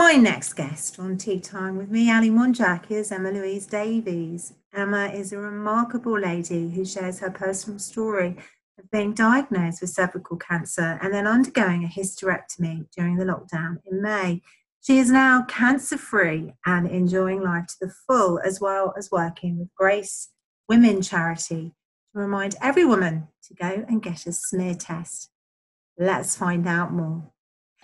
My next guest on Tea Time with me, Ali Monjack, is Emma Louise Davies. Emma is a remarkable lady who shares her personal story of being diagnosed with cervical cancer and then undergoing a hysterectomy during the lockdown in May. She is now cancer free and enjoying life to the full, as well as working with Grace Women Charity to remind every woman to go and get a smear test. Let's find out more.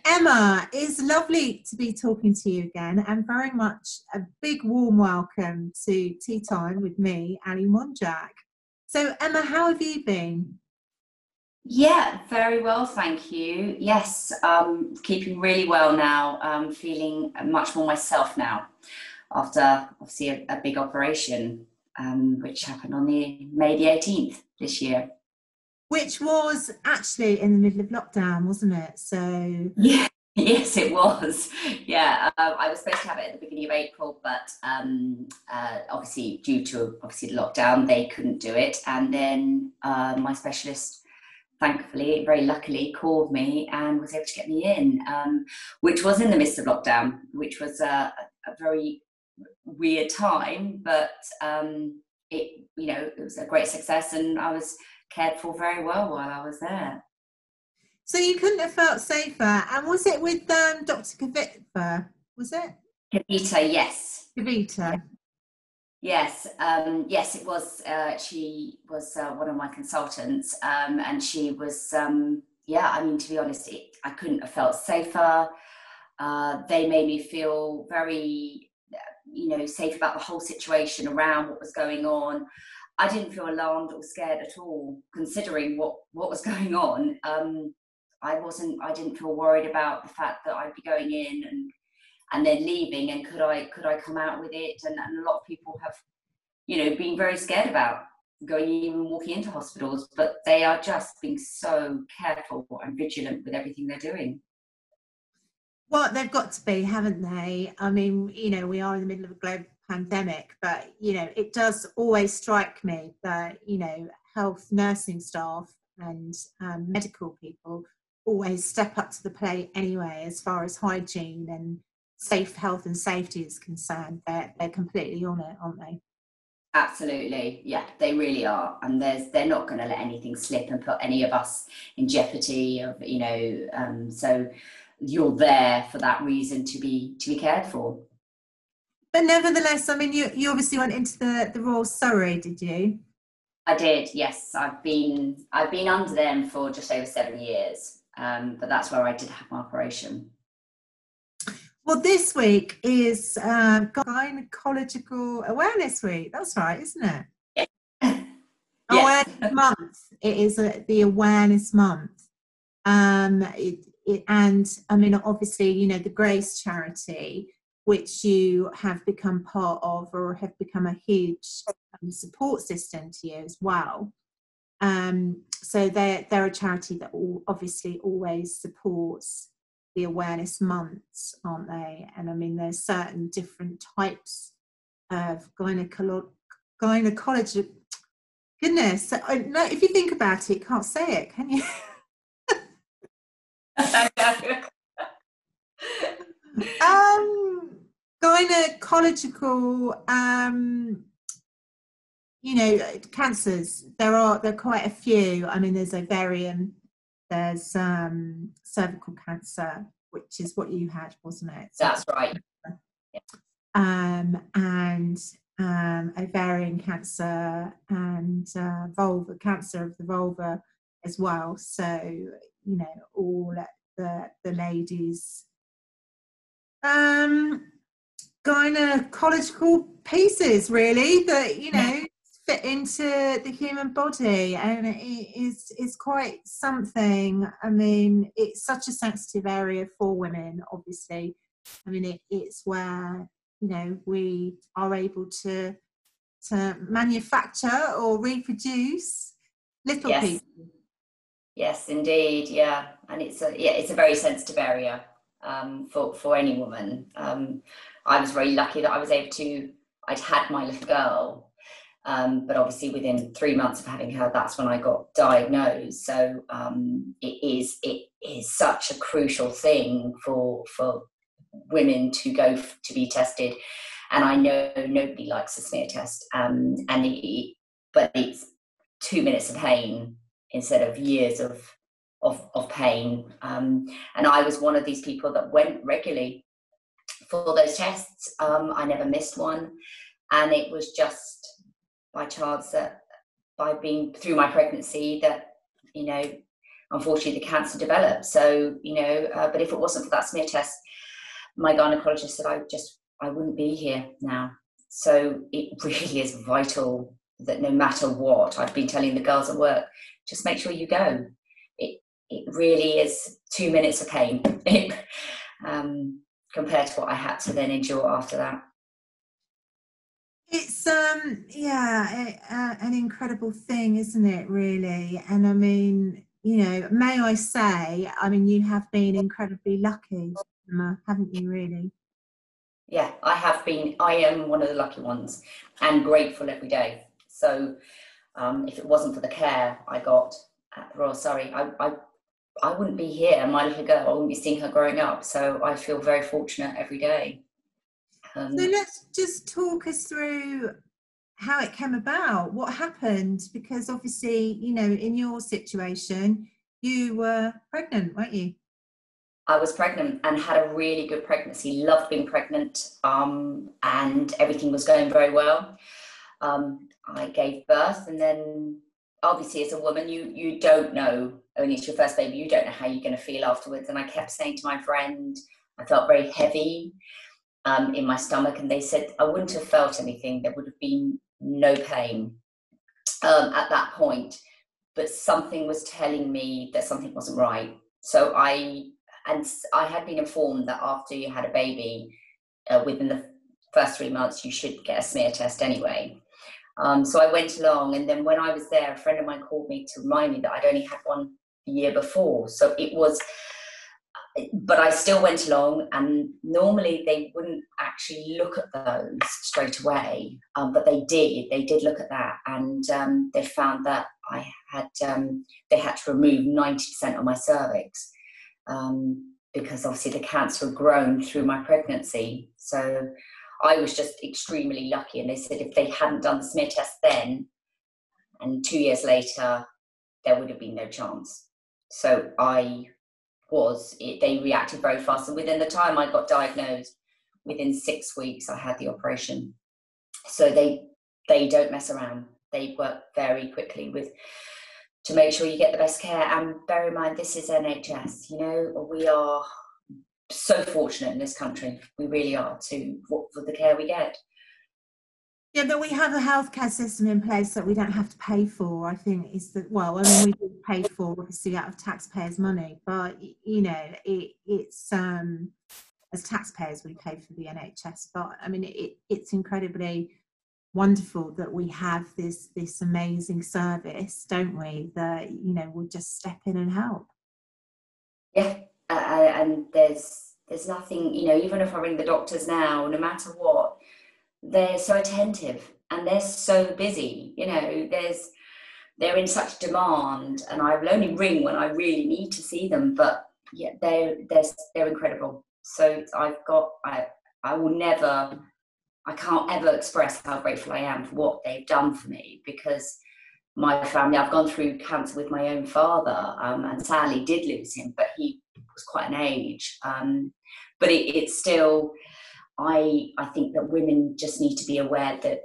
Emma, it's lovely to be talking to you again, and very much a big warm welcome to Tea Time with me, Ali Monjack. So, Emma, how have you been? Yeah, very well, thank you. Yes, um, keeping really well now. Um, feeling much more myself now after obviously a, a big operation, um, which happened on the May the 18th this year. Which was actually in the middle of lockdown, wasn't it? So yeah, Yes, it was. Yeah, uh, I was supposed to have it at the beginning of April, but um, uh, obviously due to obviously the lockdown, they couldn't do it. And then uh, my specialist thankfully, very luckily, called me and was able to get me in, um, which was in the midst of lockdown, which was a, a very weird time, but um, it, you know, it was a great success, and I was cared for very well while I was there. So you couldn't have felt safer, and was it with um, Dr. Kavita? Was it? Kavita, yes. Kavita. Yes, um, yes, it was. Uh, she was uh, one of my consultants, um, and she was. Um, yeah, I mean, to be honest, it, I couldn't have felt safer. Uh, they made me feel very, you know, safe about the whole situation around what was going on. I didn't feel alarmed or scared at all, considering what what was going on. Um, I wasn't. I didn't feel worried about the fact that I'd be going in and and then leaving and could i could i come out with it and, and a lot of people have you know been very scared about going even walking into hospitals but they are just being so careful and vigilant with everything they're doing well they've got to be haven't they i mean you know we are in the middle of a global pandemic but you know it does always strike me that you know health nursing staff and um, medical people always step up to the plate anyway as far as hygiene and safe health and safety is concerned, they're they're completely on it, aren't they? Absolutely, yeah, they really are, and there's they're not going to let anything slip and put any of us in jeopardy. Of you know, um, so you're there for that reason to be to be cared for. But nevertheless, I mean, you you obviously went into the the Royal Surrey, did you? I did, yes. I've been I've been under them for just over seven years, um, but that's where I did have my operation. Well, this week is uh, Gynecological Awareness Week. That's right, isn't it? Yeah. Awareness Month. It is a, the Awareness Month. Um, it, it, and I mean, obviously, you know, the Grace Charity, which you have become part of or have become a huge um, support system to you as well. Um, so they're, they're a charity that all, obviously always supports the awareness months, aren't they? And I mean, there's certain different types of gynecolo- gynecology. Goodness, no, if you think about it, you can't say it, can you? um, gynecological, um, you know, cancers. There are there are quite a few. I mean, there's ovarian there's um, cervical cancer, which is what you had, wasn't it? That's right. Um, and um, ovarian cancer and uh, vulva cancer of the vulva as well. So you know all the the ladies. Um, gynecological pieces really that you know fit into the human body. And it is is quite something. I mean it's such a sensitive area for women obviously. I mean it, it's where you know we are able to to manufacture or reproduce little yes. people yes indeed yeah. And it's a yeah it's a very sensitive area um, for for any woman. Um, i was very lucky that i was able to i'd had my little girl um, but obviously, within three months of having her, that's when I got diagnosed. So um, it is it is such a crucial thing for for women to go f- to be tested, and I know nobody likes a smear test. Um, and it, but it's two minutes of pain instead of years of of, of pain. Um, and I was one of these people that went regularly for those tests. Um, I never missed one, and it was just by chance that by being through my pregnancy that you know unfortunately the cancer developed. So you know, uh, but if it wasn't for that smear test, my gynecologist said I just I wouldn't be here now. So it really is vital that no matter what, I've been telling the girls at work, just make sure you go. It it really is two minutes of pain um, compared to what I had to then endure after that. It's um yeah, uh, an incredible thing, isn't it? Really, and I mean, you know, may I say, I mean, you have been incredibly lucky, Emma, haven't you? Really? Yeah, I have been. I am one of the lucky ones, and grateful every day. So, um, if it wasn't for the care I got at the Royal Surrey, I, I I wouldn't be here. My little girl, I wouldn't be seeing her growing up. So I feel very fortunate every day. Um, so let's just talk us through how it came about, what happened, because obviously, you know, in your situation, you were pregnant, weren't you? I was pregnant and had a really good pregnancy, loved being pregnant, um, and everything was going very well. Um, I gave birth, and then obviously, as a woman, you you don't know only it's your first baby, you don't know how you're going to feel afterwards. And I kept saying to my friend, I felt very heavy um, in my stomach, and they said I wouldn't have felt anything. There would have been no pain um, at that point, but something was telling me that something wasn't right. So I and I had been informed that after you had a baby, uh, within the first three months, you should get a smear test anyway. Um, so I went along, and then when I was there, a friend of mine called me to remind me that I'd only had one the year before. So it was, but I still went along, and normally they wouldn't actually look at those straight away, um, but they did. They did look at that, and um, they found that I had um, they had to remove ninety percent of my cervix um, because obviously the cancer had grown through my pregnancy. So I was just extremely lucky, and they said if they hadn't done the smear test then, and two years later, there would have been no chance. So I was, it, they reacted very fast. And within the time I got diagnosed, within six weeks, I had the operation. So they, they don't mess around. They work very quickly with, to make sure you get the best care. And bear in mind, this is NHS, you know, we are so fortunate in this country. We really are to, for the care we get. Yeah, that we have a healthcare system in place that we don't have to pay for. I think is that well, I mean, we do pay for obviously out of taxpayers' money, but you know, it, it's um, as taxpayers we pay for the NHS. But I mean, it, it's incredibly wonderful that we have this this amazing service, don't we? That you know we'll just step in and help. Yeah, and there's there's nothing you know. Even if I ring the doctors now, no matter what they're so attentive and they're so busy you know there's they're in such demand and i will only ring when i really need to see them but yeah they're they're, they're incredible. So i've got i i will never i can't ever express how grateful i am for what they've done for me because my family i've gone through cancer with my own father um, and sadly did lose him but he was quite an age um, but it, it's still I I think that women just need to be aware that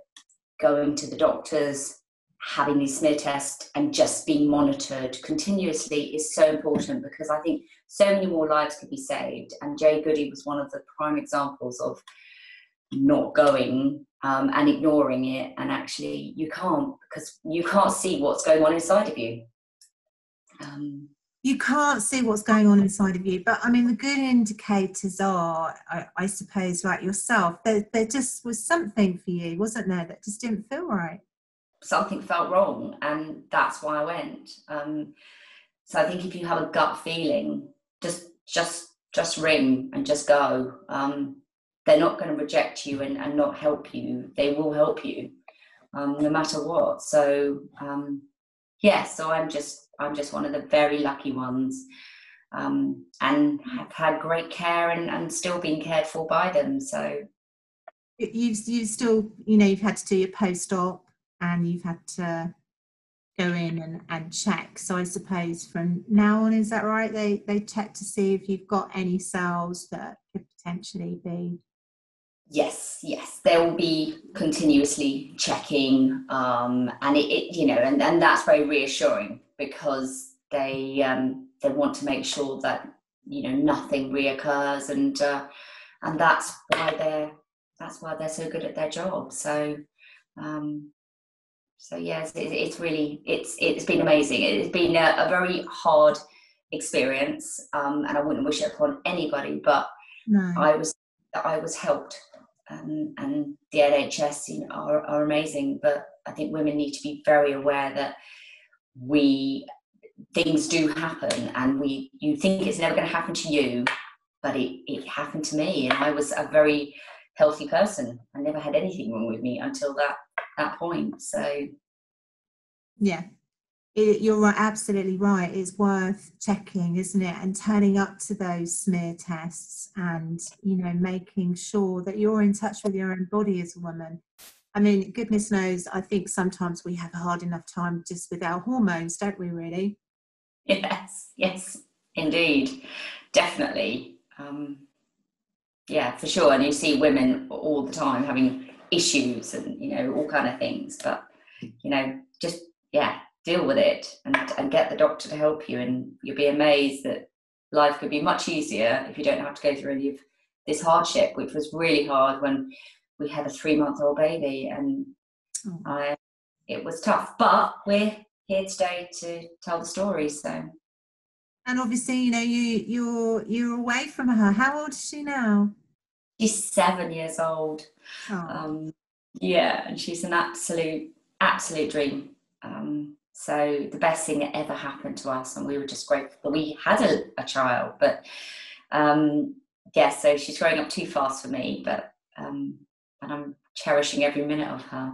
going to the doctors, having these smear tests, and just being monitored continuously is so important because I think so many more lives could be saved. And Jade Goody was one of the prime examples of not going um, and ignoring it. And actually, you can't because you can't see what's going on inside of you. Um, you can't see what's going on inside of you. But I mean, the good indicators are, I, I suppose, like yourself, there, there just was something for you, wasn't there, that just didn't feel right? Something felt wrong, and that's why I went. Um, so I think if you have a gut feeling, just just just ring and just go. Um, they're not going to reject you and, and not help you. They will help you, um, no matter what. So um, yeah, so I'm just I'm just one of the very lucky ones. um, and have had great care and, and still being cared for by them. So you've you still you know you've had to do your post op and you've had to go in and, and check. So I suppose from now on, is that right? They they check to see if you've got any cells that could potentially be. Yes, yes, they will be continuously checking, um, and it, it, you know, and, and that's very reassuring because they um, they want to make sure that you know nothing reoccurs, and uh, and that's why they're that's why they're so good at their job. So um, so yes, it, it's really it's it's been amazing. It's been a, a very hard experience, um, and I wouldn't wish it upon anybody. But no. I was I was helped, um, and the NHS you know, are are amazing. But I think women need to be very aware that we things do happen, and we you think it's never going to happen to you, but it it happened to me, and I was a very healthy person. I never had anything wrong with me until that that point. So, yeah, it, you're absolutely right. It's worth checking, isn't it? And turning up to those smear tests and, you know, making sure that you're in touch with your own body as a woman. I mean, goodness knows, I think sometimes we have a hard enough time just with our hormones, don't we, really? Yes, yes, indeed, definitely. Um, yeah, for sure. And you see women all the time having issues and you know all kind of things but you know just yeah deal with it and, and get the doctor to help you and you'll be amazed that life could be much easier if you don't have to go through any of this hardship which was really hard when we had a three month old baby and oh. I, it was tough but we're here today to tell the story so and obviously you know you you're you're away from her how old is she now she's seven years old. Oh. Um, yeah, and she's an absolute, absolute dream. Um, so the best thing that ever happened to us, and we were just grateful that we had a, a child. But um, yeah, so she's growing up too fast for me, but um, and I'm cherishing every minute of her.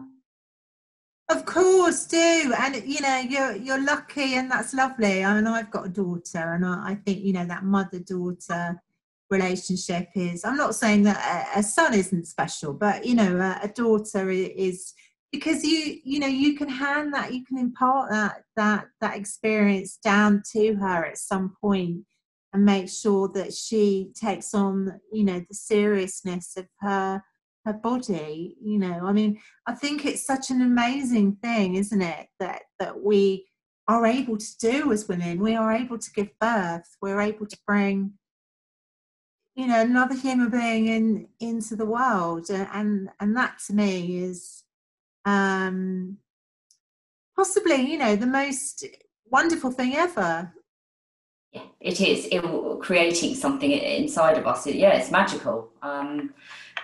Of course, do and you know you're you're lucky, and that's lovely. I mean, I've got a daughter, and I, I think you know that mother daughter relationship is i'm not saying that a, a son isn't special but you know a, a, daughter is because you you know you can hand that you can impart that that that experience down to her at some point and make sure that she takes on you know the seriousness of her her body you know i mean i think it's such an amazing thing isn't it that that we are able to do as women. We are able to give birth. We're able to bring you know another human being in into the world. And and that to me is um possibly you know the most wonderful thing ever. Yeah it is. It, creating something inside of us it, yeah it's magical. Um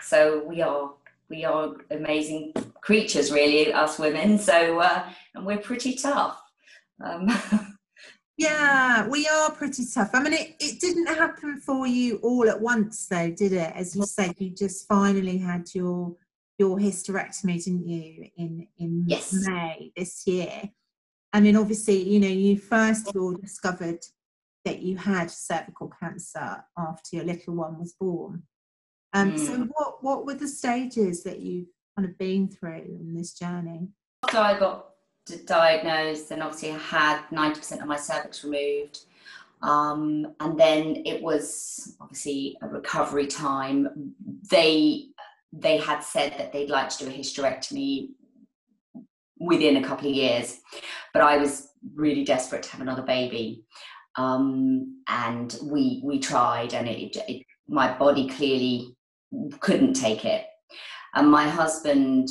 so we are we are amazing creatures really us women so uh and we're pretty tough um Yeah, we are pretty tough. I mean, it, it didn't happen for you all at once, though, did it? As you said, you just finally had your your hysterectomy, didn't you, in in yes. May this year? I mean, obviously, you know, you first of all discovered that you had cervical cancer after your little one was born. Um, mm. So, what what were the stages that you've kind of been through in this journey? After I got diagnosed, and obviously I had 90% of my cervix removed. Um, and then it was obviously a recovery time. They they had said that they'd like to do a hysterectomy within a couple of years, but I was really desperate to have another baby, um, and we we tried, and it, it my body clearly couldn't take it. And my husband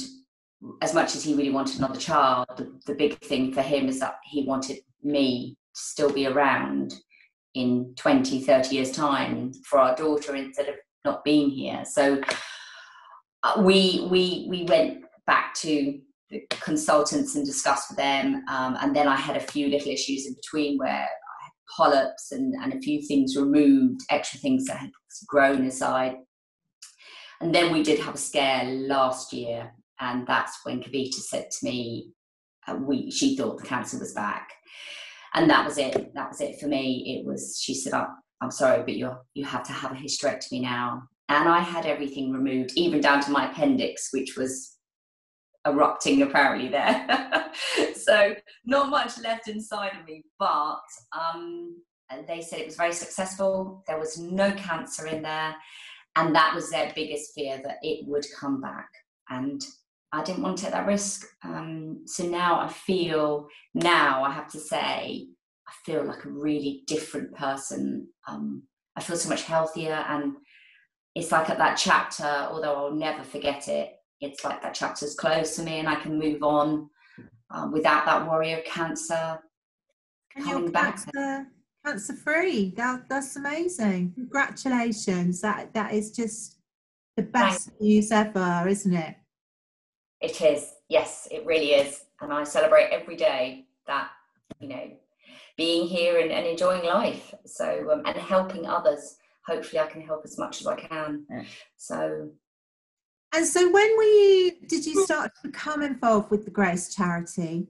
as much as he really wanted another child, the, the big thing for him is that he wanted me to still be around in 20, 30 years' time for our daughter instead of not being here. So uh, we we we went back to the consultants and discussed with them, um, and then I had a few little issues in between where I had polyps and, and a few things removed, extra things that had grown aside. And then we did have a scare last year and that's when Kavita said to me, uh, we, she thought the cancer was back. and that was it. That was it for me. It was. She said, "I'm, I'm sorry, but you you have to have a hysterectomy now." And I had everything removed, even down to my appendix, which was erupting apparently there. so not much left inside of me, but um, they said it was very successful. There was no cancer in there, and that was their biggest fear that it would come back. And I didn't want to take that risk. Um, so now I feel, now I have to say, I feel like a really different person. Um, I feel so much healthier, and it's like at that chapter, although I'll never forget it, it's like that chapter's closed to me and I can move on um, without that worry of cancer. And you're cancer, cancer free. That, that's amazing. Congratulations. That That is just the best news ever, isn't it? It is. Yes, it really is. And I celebrate every day that, you know, being here and, and enjoying life. So, um, and helping others. Hopefully, I can help as much as I can. Yeah. So, and so, when were you? Did you start to become involved with the Grace charity?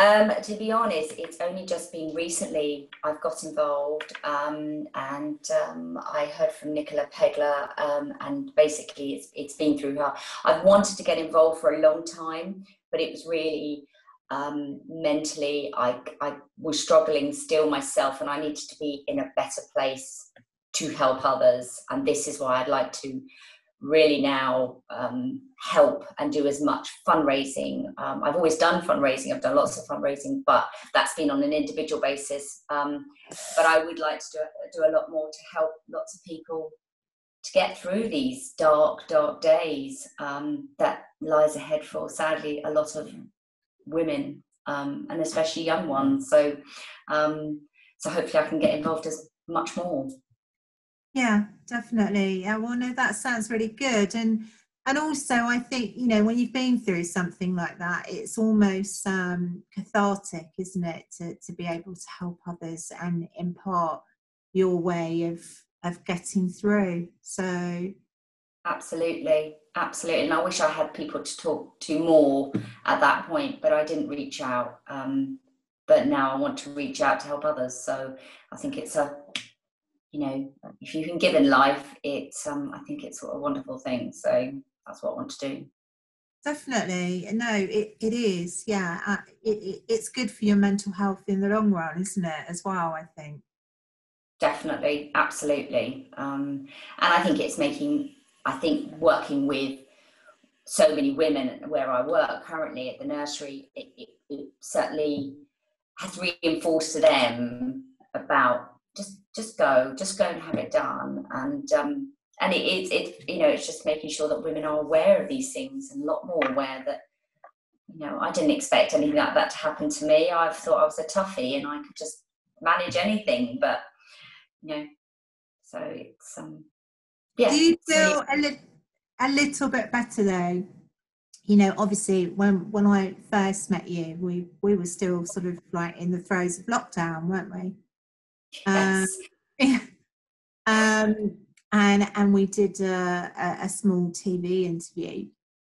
Um, to be honest, it's only just been recently I've got involved, um, and um, I heard from Nicola Pegler, um, and basically it's it's been through her. I've wanted to get involved for a long time, but it was really um, mentally I I was struggling still myself, and I needed to be in a better place to help others, and this is why I'd like to really now um, help and do as much fundraising. Um, I've always done fundraising, I've done lots of fundraising, but that's been on an individual basis. Um, but I would like to do, do a lot more to help lots of people to get through these dark, dark days um, that lies ahead for sadly a lot of women um, and especially young ones. So, um, so hopefully I can get involved as much more. Yeah, definitely. Yeah, well, no, that sounds really good. And and also, I think you know when you've been through something like that, it's almost um, cathartic, isn't it, to to be able to help others and impart your way of of getting through. So, absolutely, absolutely. And I wish I had people to talk to more at that point, but I didn't reach out. Um, but now I want to reach out to help others. So I think it's a you know, if you can give in life, it's um, I think it's a wonderful thing. So that's what I want to do. Definitely, no, it, it is. Yeah, uh, it, it, it's good for your mental health in the long run, isn't it? As well, I think. Definitely, absolutely, um, and I think it's making. I think working with so many women where I work currently at the nursery, it, it certainly has reinforced to them about just go, just go and have it done. And um, and it, it, it you know it's just making sure that women are aware of these things and a lot more aware that you know I didn't expect anything like that to happen to me. I thought I was a toughie and I could just manage anything, but you know, so it's um yeah. Do you feel a, li- a little bit better though? You know, obviously, when when I first met you, we we were still sort of like in the throes of lockdown, weren't we? Yes. Um, um, and and we did a, a, small TV interview.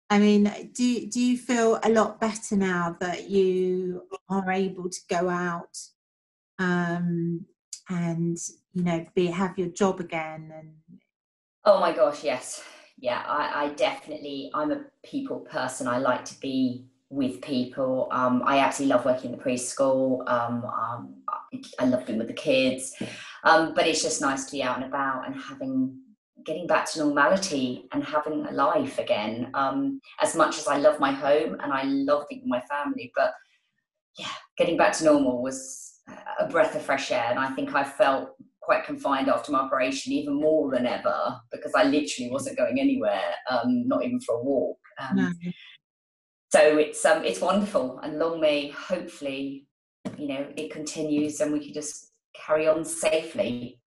I mean, do do you feel a lot better now that you are able to go out um, and you know be have your job again? And oh my gosh, yes, yeah. I, I definitely I'm a people person. I like to be with people. Um, I actually love working in the preschool. Um, um, I love being with the kids, um, but it's just nice to be out and about and having getting back to normality and having a life again. Um, as much as I love my home and I love being with my family, but yeah, getting back to normal was a breath of fresh air, and I think I felt quite confined after my operation, even more than ever, because I literally wasn't going anywhere, um, not even for a walk. Um, no. So it's um, it's wonderful, and long may hopefully you know it continues and we can just carry on safely.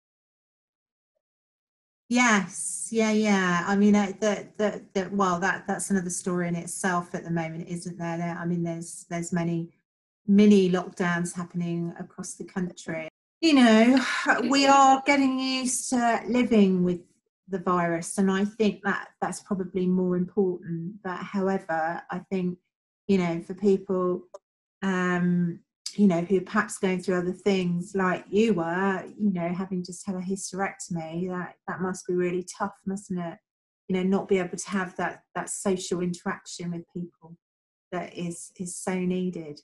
Yes. Yeah yeah. I mean the, the, the well that that's another story in itself at the moment isn't there, there i mean there's there's many mini lockdowns happening across the country. You know we are getting used to living with the virus and i think that that's probably more important. But however i think you know for people um you know, who are perhaps going through other things like you were, you know, having just had a hysterectomy, that that must be really tough, mustn't it? You know, not be able to have that that social interaction with people that is is so needed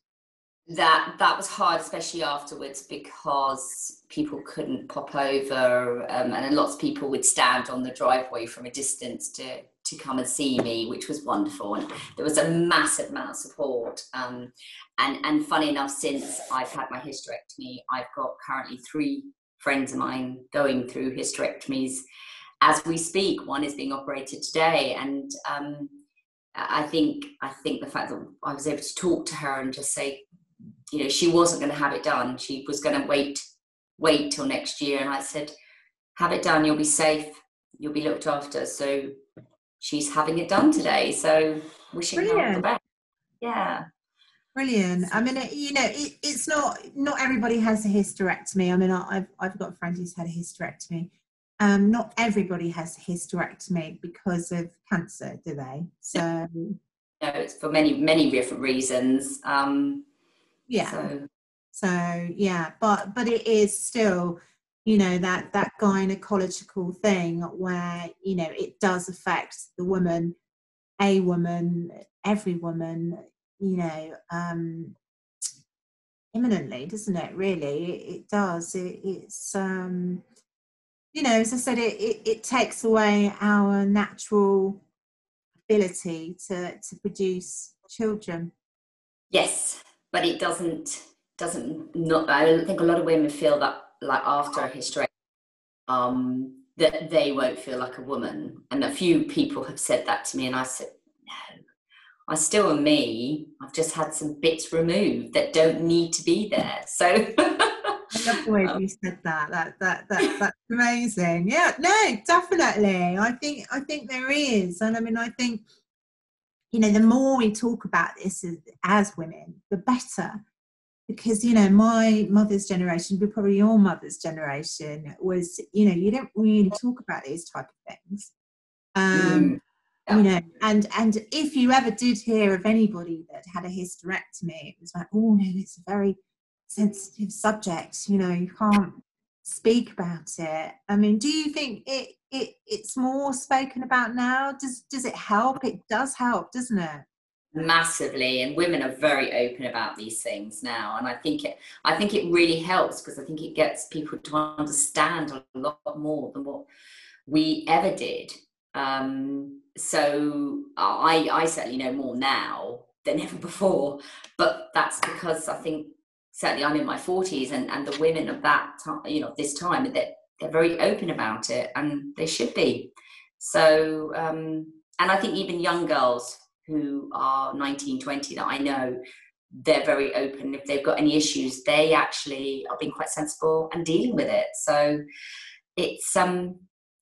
that that was hard especially afterwards because people couldn't pop over um, and lots of people would stand on the driveway from a distance to to come and see me which was wonderful and there was a massive amount of support um, and and funny enough since i've had my hysterectomy i've got currently three friends of mine going through hysterectomies as we speak one is being operated today and um, I think I think the fact that I was able to talk to her and just say, you know, she wasn't going to have it done. She was going to wait, wait till next year. And I said, have it done. You'll be safe. You'll be looked after. So she's having it done today. So wishing Brilliant. her all the best. Yeah. Brilliant. I mean, it, you know, it, it's not not everybody has a hysterectomy. I mean, I've I've got a friend who's had a hysterectomy. Um, not everybody has a hysterectomy because of cancer, do they? So no, it's for many many different reasons. Um, yeah so. so yeah but but it is still you know that that gynecological thing where you know it does affect the woman a woman every woman you know um imminently doesn't it really? It, does. It, it's um you know as i said it, it it takes away our natural ability to to produce children. Yes but it doesn't doesn't not i don't think a lot of women feel that like after a hysterectomy um that they won't feel like a woman and a few people have said that to me and i said no i still am me i've just had some bits removed that don't need to be there so I love the way um, you said that. That that that that's amazing. Yeah, no, definitely. I think I think there is, and I mean, I think you know, the more we talk about this as, as women, the better. Because, you know, my mother's generation, but probably your mother's generation, was, you know, you don't really talk about these type of things. Um, mm. You know and and if you ever did hear of anybody that had a hysterectomy it was like oh no it's a very sensitive subject you know you can't speak about it i mean do you think it it, it's more spoken about now. Does does it help? It does help, doesn't it? Massively, and women are very open about these things now, and I think it. I think it really helps because I think it gets people to understand a lot more than what we ever did. Um, so I, I certainly know more now than ever before, but that's because I think certainly I'm in my 40s, and and the women of that time, you know, this time that they're very open about it and they should be so um, and i think even young girls who are 19 20 that i know they're very open if they've got any issues they actually are being quite sensible and dealing with it so it's um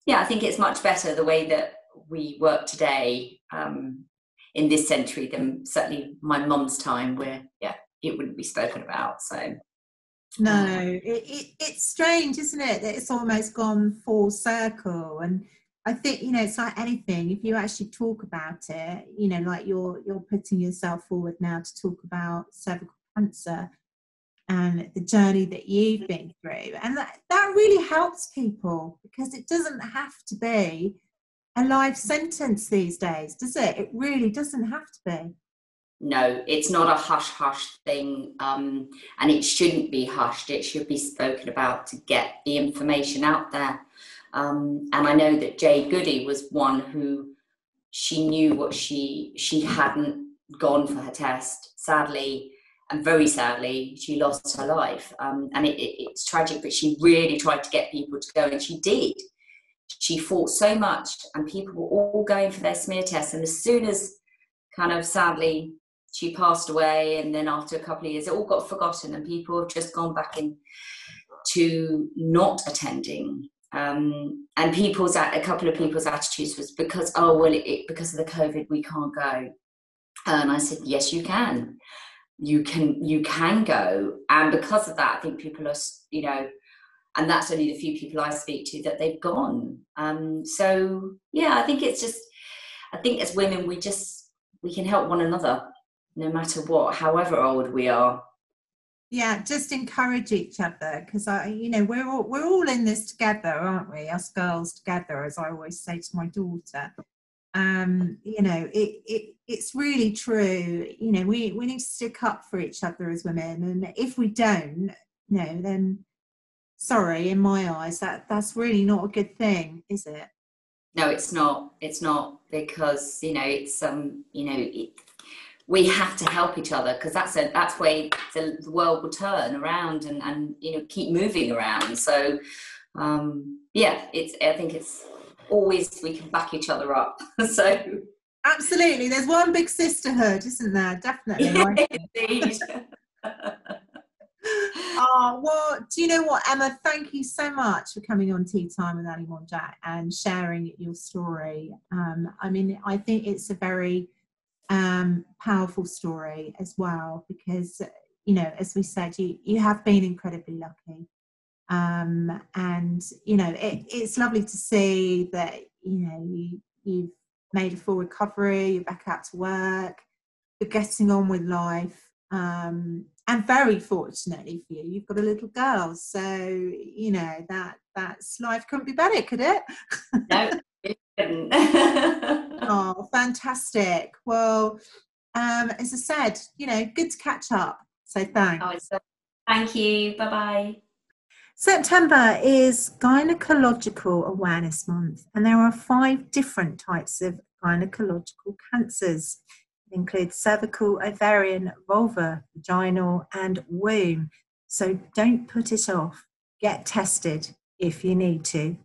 yeah i think it's much better the way that we work today um, in this century than certainly my mum's time where yeah it wouldn't be spoken about so no, it, it, it's strange, isn't it? That it's almost gone full circle. And I think, you know, it's like anything, if you actually talk about it, you know, like you're you're putting yourself forward now to talk about cervical cancer and the journey that you've been through. And that, that really helps people because it doesn't have to be a life sentence these days, does it? It really doesn't have to be no, it's not a hush hush thing, um, and it shouldn't be hushed. It should be spoken about to get the information out there. Um, and I know that Jade Goody was one who she knew what she she hadn't gone for her test. Sadly, and very sadly, she lost her life, um, and it, it, it's tragic. But she really tried to get people to go, and she did. She fought so much, and people were all going for their smear tests. And as soon as kind of sadly she passed away and then after a couple of years it all got forgotten and people have just gone back in to not attending um, and people's a couple of people's attitudes was because oh well it, because of the covid we can't go. And i said yes you can. You can you can go. And because of that i think people are you know and that's only the few people i speak to that they've gone. Um, so yeah i think it's just i think as women we just we can help one another no matter what, however old we are. Yeah just encourage each other because i you know we're all we're all in this together aren't we? Us girls together as i always say to my daughter. Um you know it, it it's really true. You know we we need to stick up for each other as women and if we don't you know then sorry in my eyes that that's really not a good thing is it? No it's not. It's not because you know it's um you know it, we have to help each other because that's a that's way the, the, world will turn around and and you know keep moving around. So um yeah it's i think it's always we can back each other up. So absolutely. There's one big sisterhood isn't there? Definitely indeed. Oh well do you know what emma? Thank you so much for coming on tea time with ali monjack and sharing your story. Um i mean i think it's a very um, powerful story as well because you know as we said you you have been incredibly lucky. Um, and you know it, it's lovely to see that you know you you've made a full recovery you're back out to work you're getting on with life um, and very fortunately for you you've got a little girl. So you know that that's life couldn't be better could it? No oh, fantastic. Well, um, as I said, you know, good to catch up. So thanks. Oh, thank you. Bye bye. September is Gynecological Awareness Month, and there are five different types of gynecological cancers. It includes cervical, ovarian, vulva, vaginal, and womb. So don't put it off. Get tested if you need to.